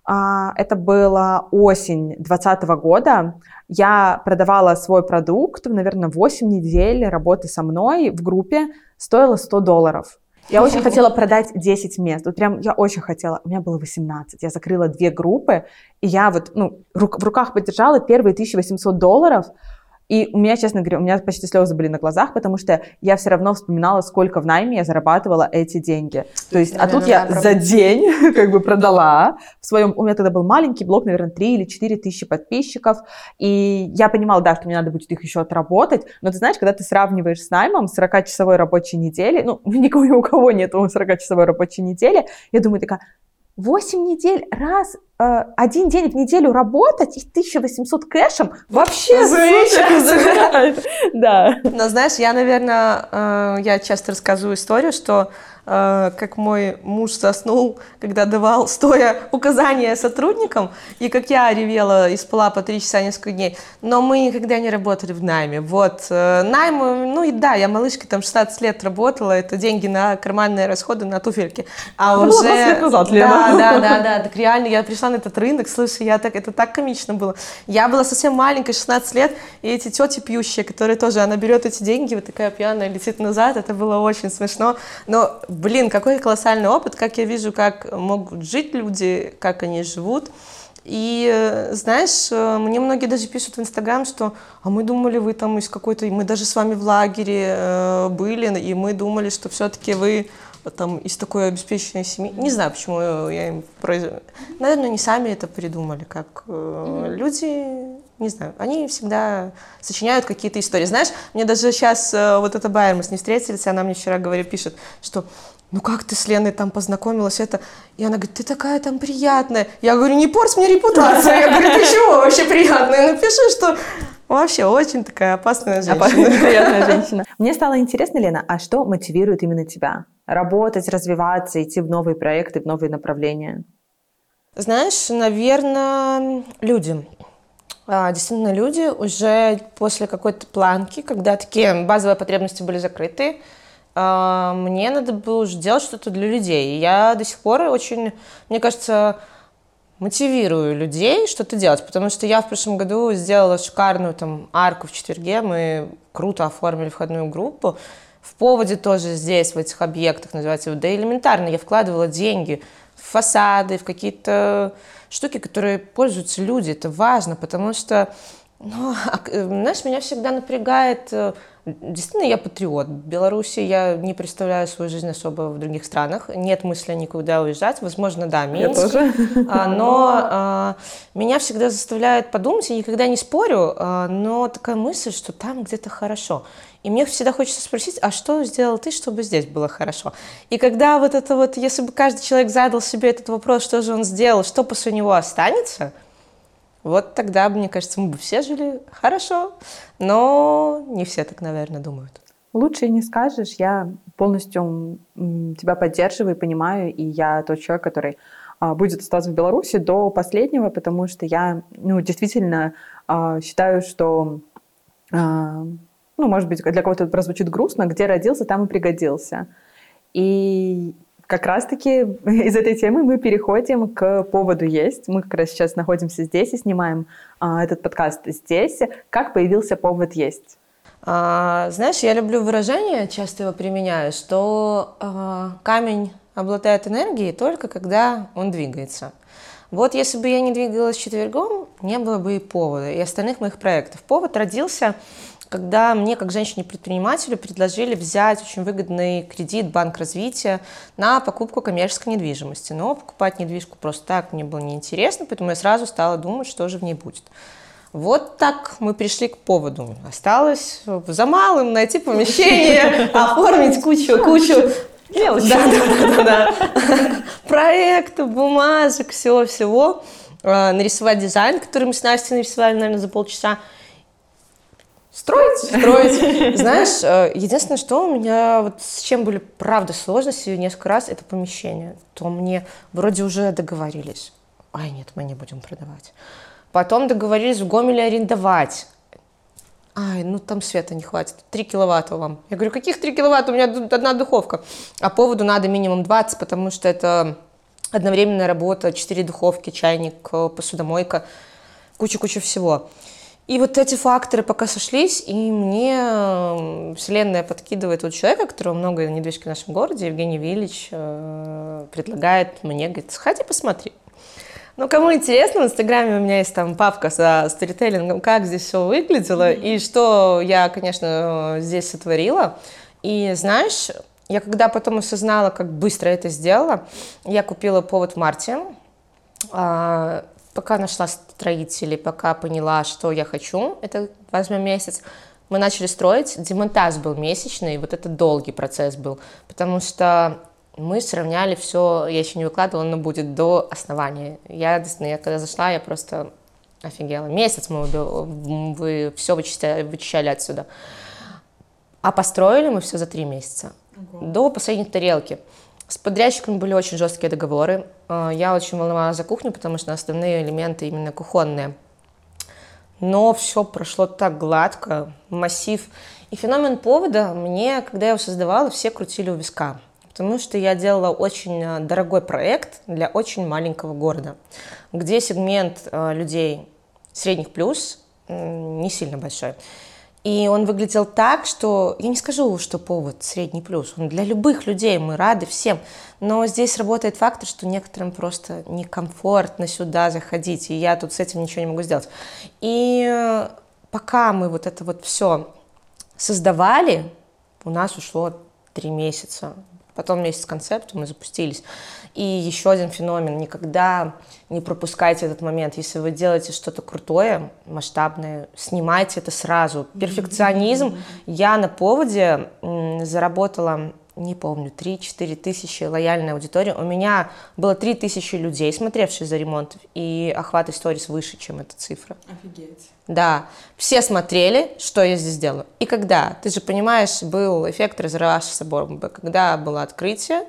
а, это была осень 2020 года. Я продавала свой продукт, наверное, 8 недель работы со мной в группе, стоило 100 долларов. Я очень хотела продать 10 мест. Вот прям я очень хотела. У меня было 18. Я закрыла две группы, и я вот ну, в руках подержала первые 1800 долларов, и у меня, честно говоря, у меня почти слезы были на глазах, потому что я все равно вспоминала, сколько в найме я зарабатывала эти деньги. То есть, а тут я за день <laughs> как бы продала. В своем... У меня тогда был маленький блог, наверное, 3 или 4 тысячи подписчиков, и я понимала, да, что мне надо будет их еще отработать, но ты знаешь, когда ты сравниваешь с наймом 40-часовой рабочей недели, ну, никого, <laughs> ни у кого нет 40-часовой рабочей недели, я думаю такая, 8 недель раз, один день в неделю работать и 1800 кэшем вообще <laughs> Да. Но знаешь, я, наверное, э, я часто рассказываю историю, что Э, как мой муж заснул, когда давал стоя указания сотрудникам, и как я ревела и спала по три часа несколько дней. Но мы никогда не работали в найме. Вот, э, найм, ну и да, я малышкой там 16 лет работала, это деньги на карманные расходы, на туфельки. А ну, уже... лет назад, Лена. Да, да, да, <laughs> да, так реально, я пришла этот рынок, слушай, я так, это так комично было. Я была совсем маленькая, 16 лет, и эти тети пьющие, которые тоже, она берет эти деньги, вот такая пьяная, летит назад, это было очень смешно, но блин, какой колоссальный опыт, как я вижу, как могут жить люди, как они живут. И э, знаешь, э, мне многие даже пишут в Инстаграм, что а мы думали, вы там из какой-то, мы даже с вами в лагере э, были, и мы думали, что все-таки вы там из такой обеспеченной семьи. Не знаю, почему я им произ... Наверное, не сами это придумали, как mm-hmm. люди не знаю, они всегда сочиняют какие-то истории. Знаешь, мне даже сейчас э, вот эта Байер, мы с ней встретились, она мне вчера говорит, пишет, что ну как ты с Леной там познакомилась, это... И она говорит, ты такая там приятная. Я говорю, не порть мне репутацию. Я говорю, ты чего вообще приятная? Напиши, что вообще очень такая опасная женщина. Приятная женщина. Мне стало интересно, Лена, а что мотивирует именно тебя? Работать, развиваться, идти в новые проекты, в новые направления? Знаешь, наверное, люди. А, действительно, люди уже после какой-то планки, когда такие базовые потребности были закрыты, мне надо было уже делать что-то для людей. И я до сих пор очень, мне кажется, мотивирую людей что-то делать, потому что я в прошлом году сделала шикарную там арку в четверге, мы круто оформили входную группу. В поводе тоже здесь, в этих объектах, называется, да элементарно, я вкладывала деньги в фасады, в какие-то штуки, которые пользуются люди. Это важно, потому что Ну, а, э, знаешь, меня всегда напрягает... Э, действительно, я патриот. Беларуси я не представляю свою жизнь особо в других странах. Нет мысли никуда уезжать. Возможно, да, Минск. Я тоже. А, <laughs> но а, меня всегда заставляет подумать, я никогда не спорю, а, но такая мысль, что там где-то хорошо. И мне всегда хочется спросить, а что сделал ты, чтобы здесь было хорошо? И когда вот это вот, если бы каждый человек задал себе этот вопрос, что же он сделал, что после него останется, вот тогда, мне кажется, мы бы все жили хорошо, но не все так, наверное, думают. Лучше и не скажешь. Я полностью тебя поддерживаю, понимаю, и я тот человек, который а, будет оставаться в Беларуси до последнего, потому что я, ну, действительно а, считаю, что, а, ну, может быть, для кого-то это прозвучит грустно, где родился, там и пригодился. И как раз-таки <laughs> из этой темы мы переходим к поводу «Есть». Мы как раз сейчас находимся здесь и снимаем а, этот подкаст здесь. Как появился повод «Есть»? А, знаешь, я люблю выражение, часто его применяю, что а, камень обладает энергией только когда он двигается. Вот если бы я не двигалась четвергом, не было бы и повода, и остальных моих проектов. Повод родился когда мне, как женщине-предпринимателю, предложили взять очень выгодный кредит Банк развития на покупку коммерческой недвижимости. Но покупать недвижку просто так мне было неинтересно, поэтому я сразу стала думать, что же в ней будет. Вот так мы пришли к поводу. Осталось за малым найти помещение, <laughs> оформить кучу, кучу Мелочи. Да, да, да, да. <laughs> Проектов, бумажек, всего-всего. А, нарисовать дизайн, который мы с Настей нарисовали, наверное, за полчаса. Строить, строить. <laughs> Знаешь, э, единственное, что у меня вот с чем были, правда, сложности несколько раз, это помещение. То мне вроде уже договорились. Ай, нет, мы не будем продавать. Потом договорились в Гомеле арендовать. Ай, ну там света не хватит. 3 киловатта вам. Я говорю, каких 3 киловатта? У меня одна духовка. А поводу надо минимум 20, потому что это одновременная работа, 4 духовки, чайник, э, посудомойка, куча-куча всего. И вот эти факторы пока сошлись, и мне вселенная подкидывает вот человека, которого много недвижки в нашем городе, Евгений Виллич, э, предлагает мне, говорит, сходи посмотри. Ну, кому интересно, в Инстаграме у меня есть там папка со сторителлингом, как здесь все выглядело, mm-hmm. и что я, конечно, здесь сотворила. И знаешь, я когда потом осознала, как быстро это сделала, я купила повод в марте, а, пока нашла строителей, пока поняла, что я хочу, это возьмем месяц, мы начали строить, демонтаж был месячный, вот это долгий процесс был, потому что мы сравняли все, я еще не выкладывала, но будет до основания. Я, я когда зашла, я просто офигела. Месяц мы вы все вычищали, вычищали отсюда. А построили мы все за три месяца. Ого. До последней тарелки. С подрядчиками были очень жесткие договоры. А, я очень волновалась за кухню, потому что основные элементы именно кухонные. Но все прошло так гладко, массив. И феномен повода мне, когда я его создавала, все крутили у виска. Потому что я делала очень а, дорогой проект для очень маленького города, где сегмент а, людей средних плюс не сильно большой. И он выглядел так, что я не скажу, что повод средний плюс. Он для любых людей, мы рады всем. Но здесь работает фактор, что некоторым просто некомфортно сюда заходить, и я тут с этим ничего не могу сделать. И э, пока мы вот это вот все создавали, у нас ушло три месяца. Потом месяц концепту мы запустились. И еще один феномен. Никогда не пропускайте этот момент. Если вы делаете что-то крутое, масштабное, снимайте это сразу. Перфекционизм. Я на поводе заработала не помню, 3-4 тысячи лояльная аудитория. У меня было 3 тысячи людей, смотревших за ремонт, и охват историс выше, чем эта цифра. Офигеть. Да, все смотрели, что я здесь делаю. И когда, ты же понимаешь, был эффект разрывавшейся бомбы, когда было открытие,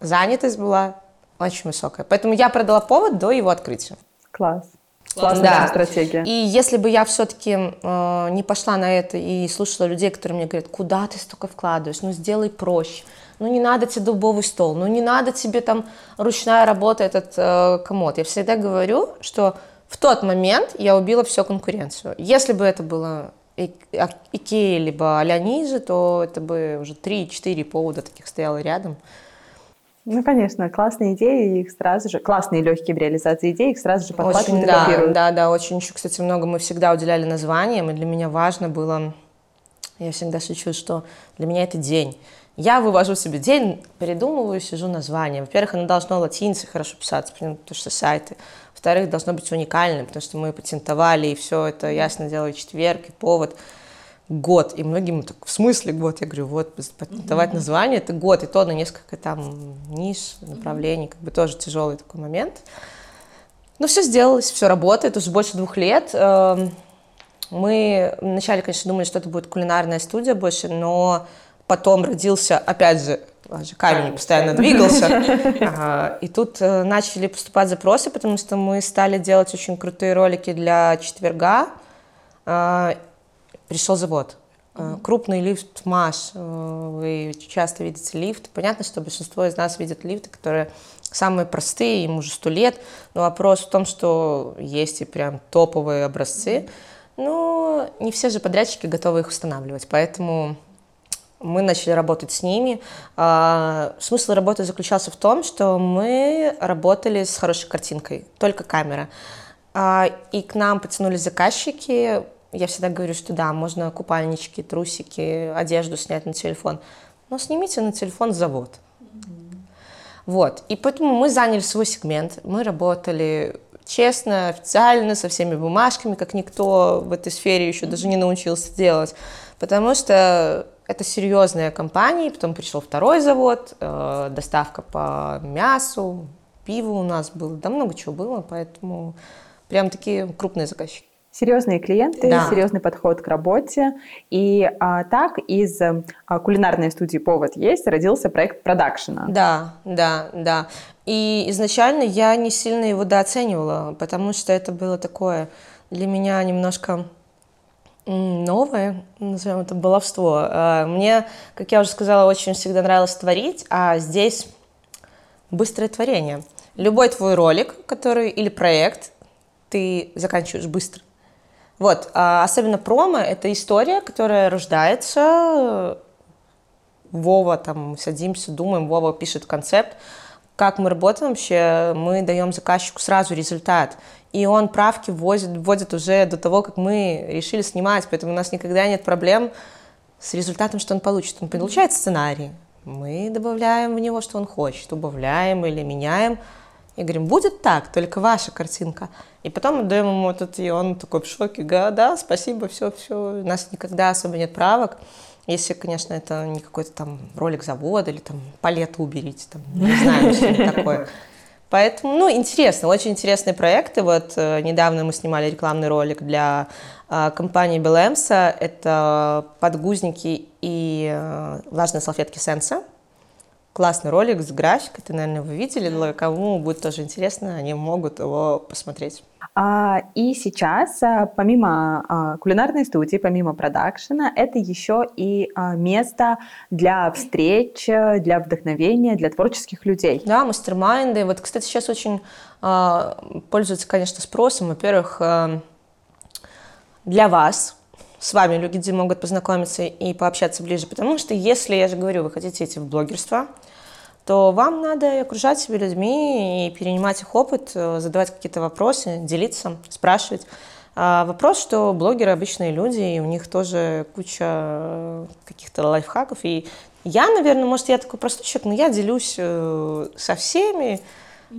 занятость была очень высокая. Поэтому я продала повод до его открытия. Класс. Классная да. стратегия. И если бы я все-таки э, не пошла на это и слушала людей, которые мне говорят, куда ты столько вкладываешь, ну сделай проще, ну не надо тебе дубовый стол, ну не надо тебе там ручная работа, этот э, комод. Я всегда говорю, что в тот момент я убила всю конкуренцию. Если бы это было Икея либо а то это бы уже 3-4 повода таких стояло рядом. Ну, конечно, классные идеи, их сразу же, классные легкие в реализации идей, их сразу же подхватывают очень, и да, копируют. да, да, очень еще, кстати, много мы всегда уделяли названиям, и для меня важно было, я всегда шучу, что для меня это день. Я вывожу себе день, передумываю, сижу название. Во-первых, оно должно латиницей хорошо писаться, потому что сайты. Во-вторых, должно быть уникальным, потому что мы патентовали, и все это ясно дело, и четверг, и повод год. И многим так, в смысле год? Я говорю, вот, mm-hmm. название – это год, и то на несколько там ниш, направлений, как бы тоже тяжелый такой момент. Но все сделалось, все работает, уже больше двух лет. Эм, мы вначале, конечно, думали, что это будет кулинарная студия больше, но потом родился, опять же, камень постоянно двигался. <laughs> И тут э, начали поступать запросы, потому что мы стали делать очень крутые ролики для четверга. Пришел завод. Mm-hmm. Крупный лифт МАШ, э, вы часто видите лифт. Понятно, что большинство из нас видят лифты, которые самые простые, им уже сто лет. Но вопрос в том, что есть и прям топовые образцы. Но не все же подрядчики готовы их устанавливать. Поэтому мы начали работать с ними. А, смысл работы заключался в том, что мы работали с хорошей картинкой, только камера. А, и к нам потянулись заказчики, я всегда говорю, что да, можно купальнички, трусики, одежду снять на телефон, но снимите на телефон завод. Вот, и поэтому мы заняли свой сегмент, мы работали честно, официально, со всеми бумажками, как никто в этой сфере еще даже не научился делать, потому что это серьезная компания, потом пришел второй завод, э, доставка по мясу, пиву у нас было, да много чего было, поэтому прям такие крупные заказчики серьезные клиенты, да. серьезный подход к работе. И а, так из а, кулинарной студии «Повод есть» родился проект продакшена. Да, да, да. И изначально я не сильно его дооценивала, потому что это было такое для меня немножко новое, назовем это баловство. А, мне, как я уже сказала, очень всегда нравилось творить, а здесь быстрое творение. Любой твой ролик, который или проект, ты заканчиваешь быстро. Вот, а особенно промо — это история, которая рождается, Вова, там, садимся, думаем, Вова пишет концепт, как мы работаем вообще, мы даем заказчику сразу результат, и он правки вводит, вводит уже до того, как мы решили снимать, поэтому у нас никогда нет проблем с результатом, что он получит. Он получает сценарий, мы добавляем в него, что он хочет, убавляем или меняем, и говорим, будет так, только ваша картинка. И потом отдаем ему этот, и он такой в шоке, говорит, да, спасибо, все, все, у нас никогда особо нет правок. Если, конечно, это не какой-то там ролик завода или там палету уберите, там, не знаю, что такое. <laughs> Поэтому, ну, интересно, очень интересные проекты. Вот э, недавно мы снимали рекламный ролик для э, компании Белемса. Это подгузники и э, влажные салфетки Сенса классный ролик с графикой, ты, наверное, вы видели, для кому будет тоже интересно, они могут его посмотреть. А, и сейчас, а, помимо а, кулинарной студии, помимо продакшена, это еще и место для встреч, для вдохновения, для творческих людей. Да, мастер-майнды. Вот, кстати, сейчас очень пользуются, конечно, спросом. Во-первых, для вас, с вами люди могут познакомиться и пообщаться ближе, потому что если, я же говорю, вы хотите идти в блогерство, то вам надо окружать себя людьми и перенимать их опыт, э, задавать какие-то вопросы, делиться, спрашивать. А вопрос, что блогеры обычные люди, и у них тоже куча э, каких-то лайфхаков. И я, наверное, может, я такой простой человек, но я делюсь э, со всеми,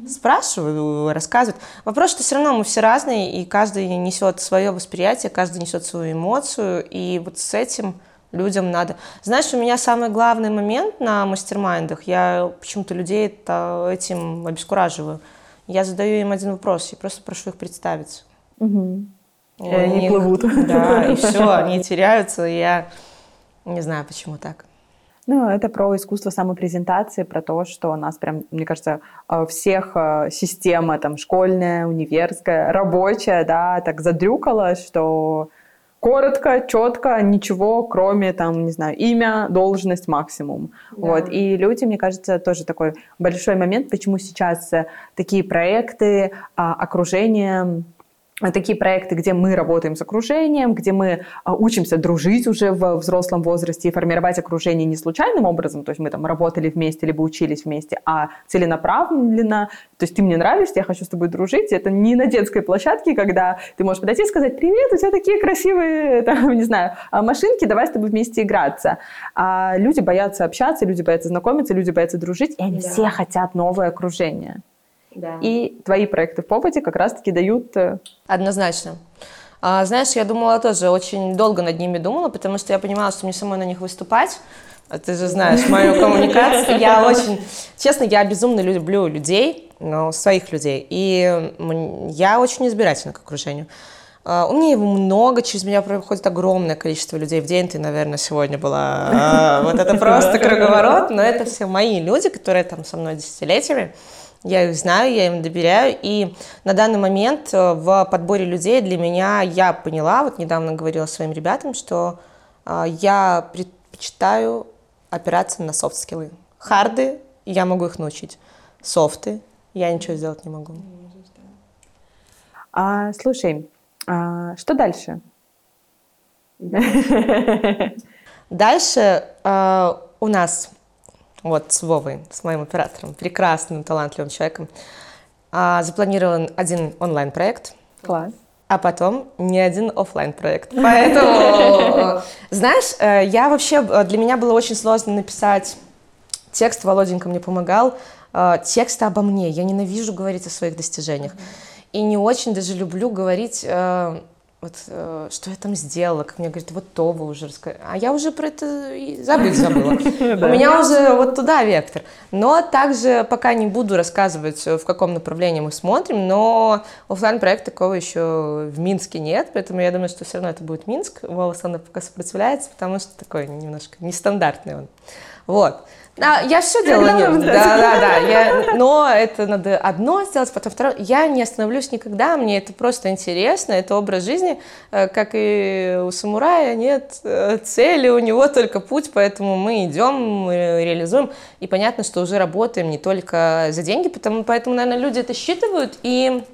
спрашиваю, рассказываю. Вопрос, что все равно мы все разные, и каждый несет свое восприятие, каждый несет свою эмоцию, и вот с этим людям надо. Знаешь, у меня самый главный момент на мастер-майндах, я почему-то людей это, этим обескураживаю. Я задаю им один вопрос, я просто прошу их представиться. Угу. И они них, плывут. Да, и все, они <laughs> теряются, и я не знаю, почему так. Ну, это про искусство самопрезентации, про то, что у нас прям, мне кажется, э, всех э, система там школьная, универская, рабочая, да, так задрюкала, что коротко, четко, ничего, кроме там, не знаю, имя, должность, максимум. Да. Вот. И люди, мне кажется, тоже такой большой момент, почему сейчас э, такие проекты, а, окружение такие проекты, где мы работаем с окружением, где мы а, учимся дружить уже в взрослом возрасте и формировать окружение не случайным образом, то есть мы там работали вместе, либо учились вместе, а целенаправленно, то есть ты мне нравишься, я хочу с тобой дружить. Это не на детской площадке, когда ты можешь подойти и сказать, привет, у тебя такие красивые, <laughs> там, не знаю, а, машинки, давай с тобой вместе играться. А люди боятся общаться, люди боятся знакомиться, люди боятся дружить, и они да. все хотят новое окружение. Да. И твои проекты в попыте как раз-таки дают... Э, Однозначно. А, знаешь, я думала тоже, очень долго над ними думала, потому что я понимала, что мне самой на них выступать. А ты же знаешь мою <laughs> коммуникацию. Я очень... Честно, я безумно люблю людей, но своих людей. И я очень избирательна к окружению. Uh, у меня его много, через меня проходит огромное количество людей в день. Ты, наверное, сегодня была... Uh, вот это <laughs> просто круговорот, но это все мои люди, которые там со мной десятилетиями. Я их знаю, я им доверяю, и на данный момент э, в подборе людей для меня я поняла, вот недавно говорила своим ребятам, что э, я предпочитаю опираться на софт-скиллы. Харды, я могу их научить. Софты, я ничего сделать не могу. А, слушай, а, что дальше? Дальше э, у нас вот с Вовой, с моим оператором, прекрасным, талантливым человеком, а, запланирован один онлайн-проект. Класс. А потом не один офлайн проект. Поэтому, <laughs> знаешь, э, я вообще, э, для меня было очень сложно написать текст, Володенька мне помогал, э, тексты обо мне. Я ненавижу говорить о своих достижениях. И не очень даже люблю говорить вот, э, что я там сделала, как мне говорят, вот то вы уже рассказали. А я уже про это и забыть забыла. <laughs> У меня уже вот туда вектор. Но также пока не буду рассказывать, в каком направлении мы смотрим, но офлайн проект такого еще в Минске нет, поэтому я думаю, что все равно это будет Минск. Вова Сандер пока сопротивляется, потому что такой немножко нестандартный он. Вот. А, я все делала, нет, да, да, да, я, но это надо одно сделать, потом второе. Я не остановлюсь никогда, мне это просто интересно, это образ жизни, э, как и у самурая нет э, цели, у него только путь, поэтому мы идем, мы реализуем, и понятно, что уже работаем не только за деньги, потому, поэтому, наверное, люди это считывают и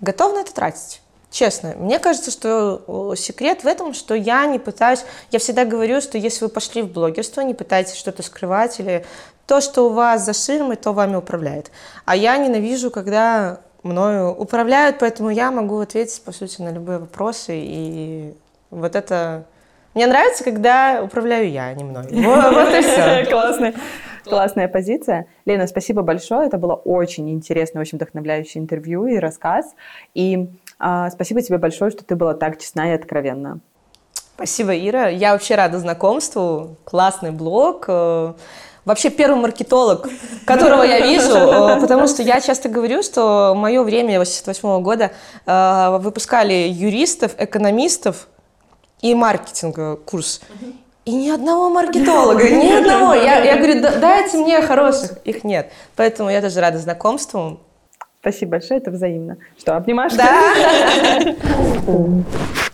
готовы на это тратить. Честно, мне кажется, что секрет в этом, что я не пытаюсь, я всегда говорю, что если вы пошли в блогерство, не пытайтесь что-то скрывать или то, что у вас за ширмой, то вами управляет. А я ненавижу, когда мною управляют, поэтому я могу ответить, по сути, на любые вопросы. И вот это... Мне нравится, когда управляю я, а не мной. <laughs> Вот, и все. <laughs> Классно. Классная позиция. Лена, спасибо большое. Это было очень интересное, очень вдохновляющее интервью и рассказ. И спасибо тебе большое, что ты была так честна и откровенна. Спасибо, Ира. Я вообще рада знакомству. Классный блог. Э, вообще первый маркетолог, <laughs> которого я вижу, э, потому что я часто говорю, что мое время, 88 года, э, выпускали юристов, экономистов и маркетинг курс. И ни одного маркетолога, ни <laughs> одного. Я, я говорю, дайте мне хороших. <laughs> Их нет. Поэтому я тоже рада знакомству. Спасибо большое, это взаимно. Что, обнимашь? Да. <laughs>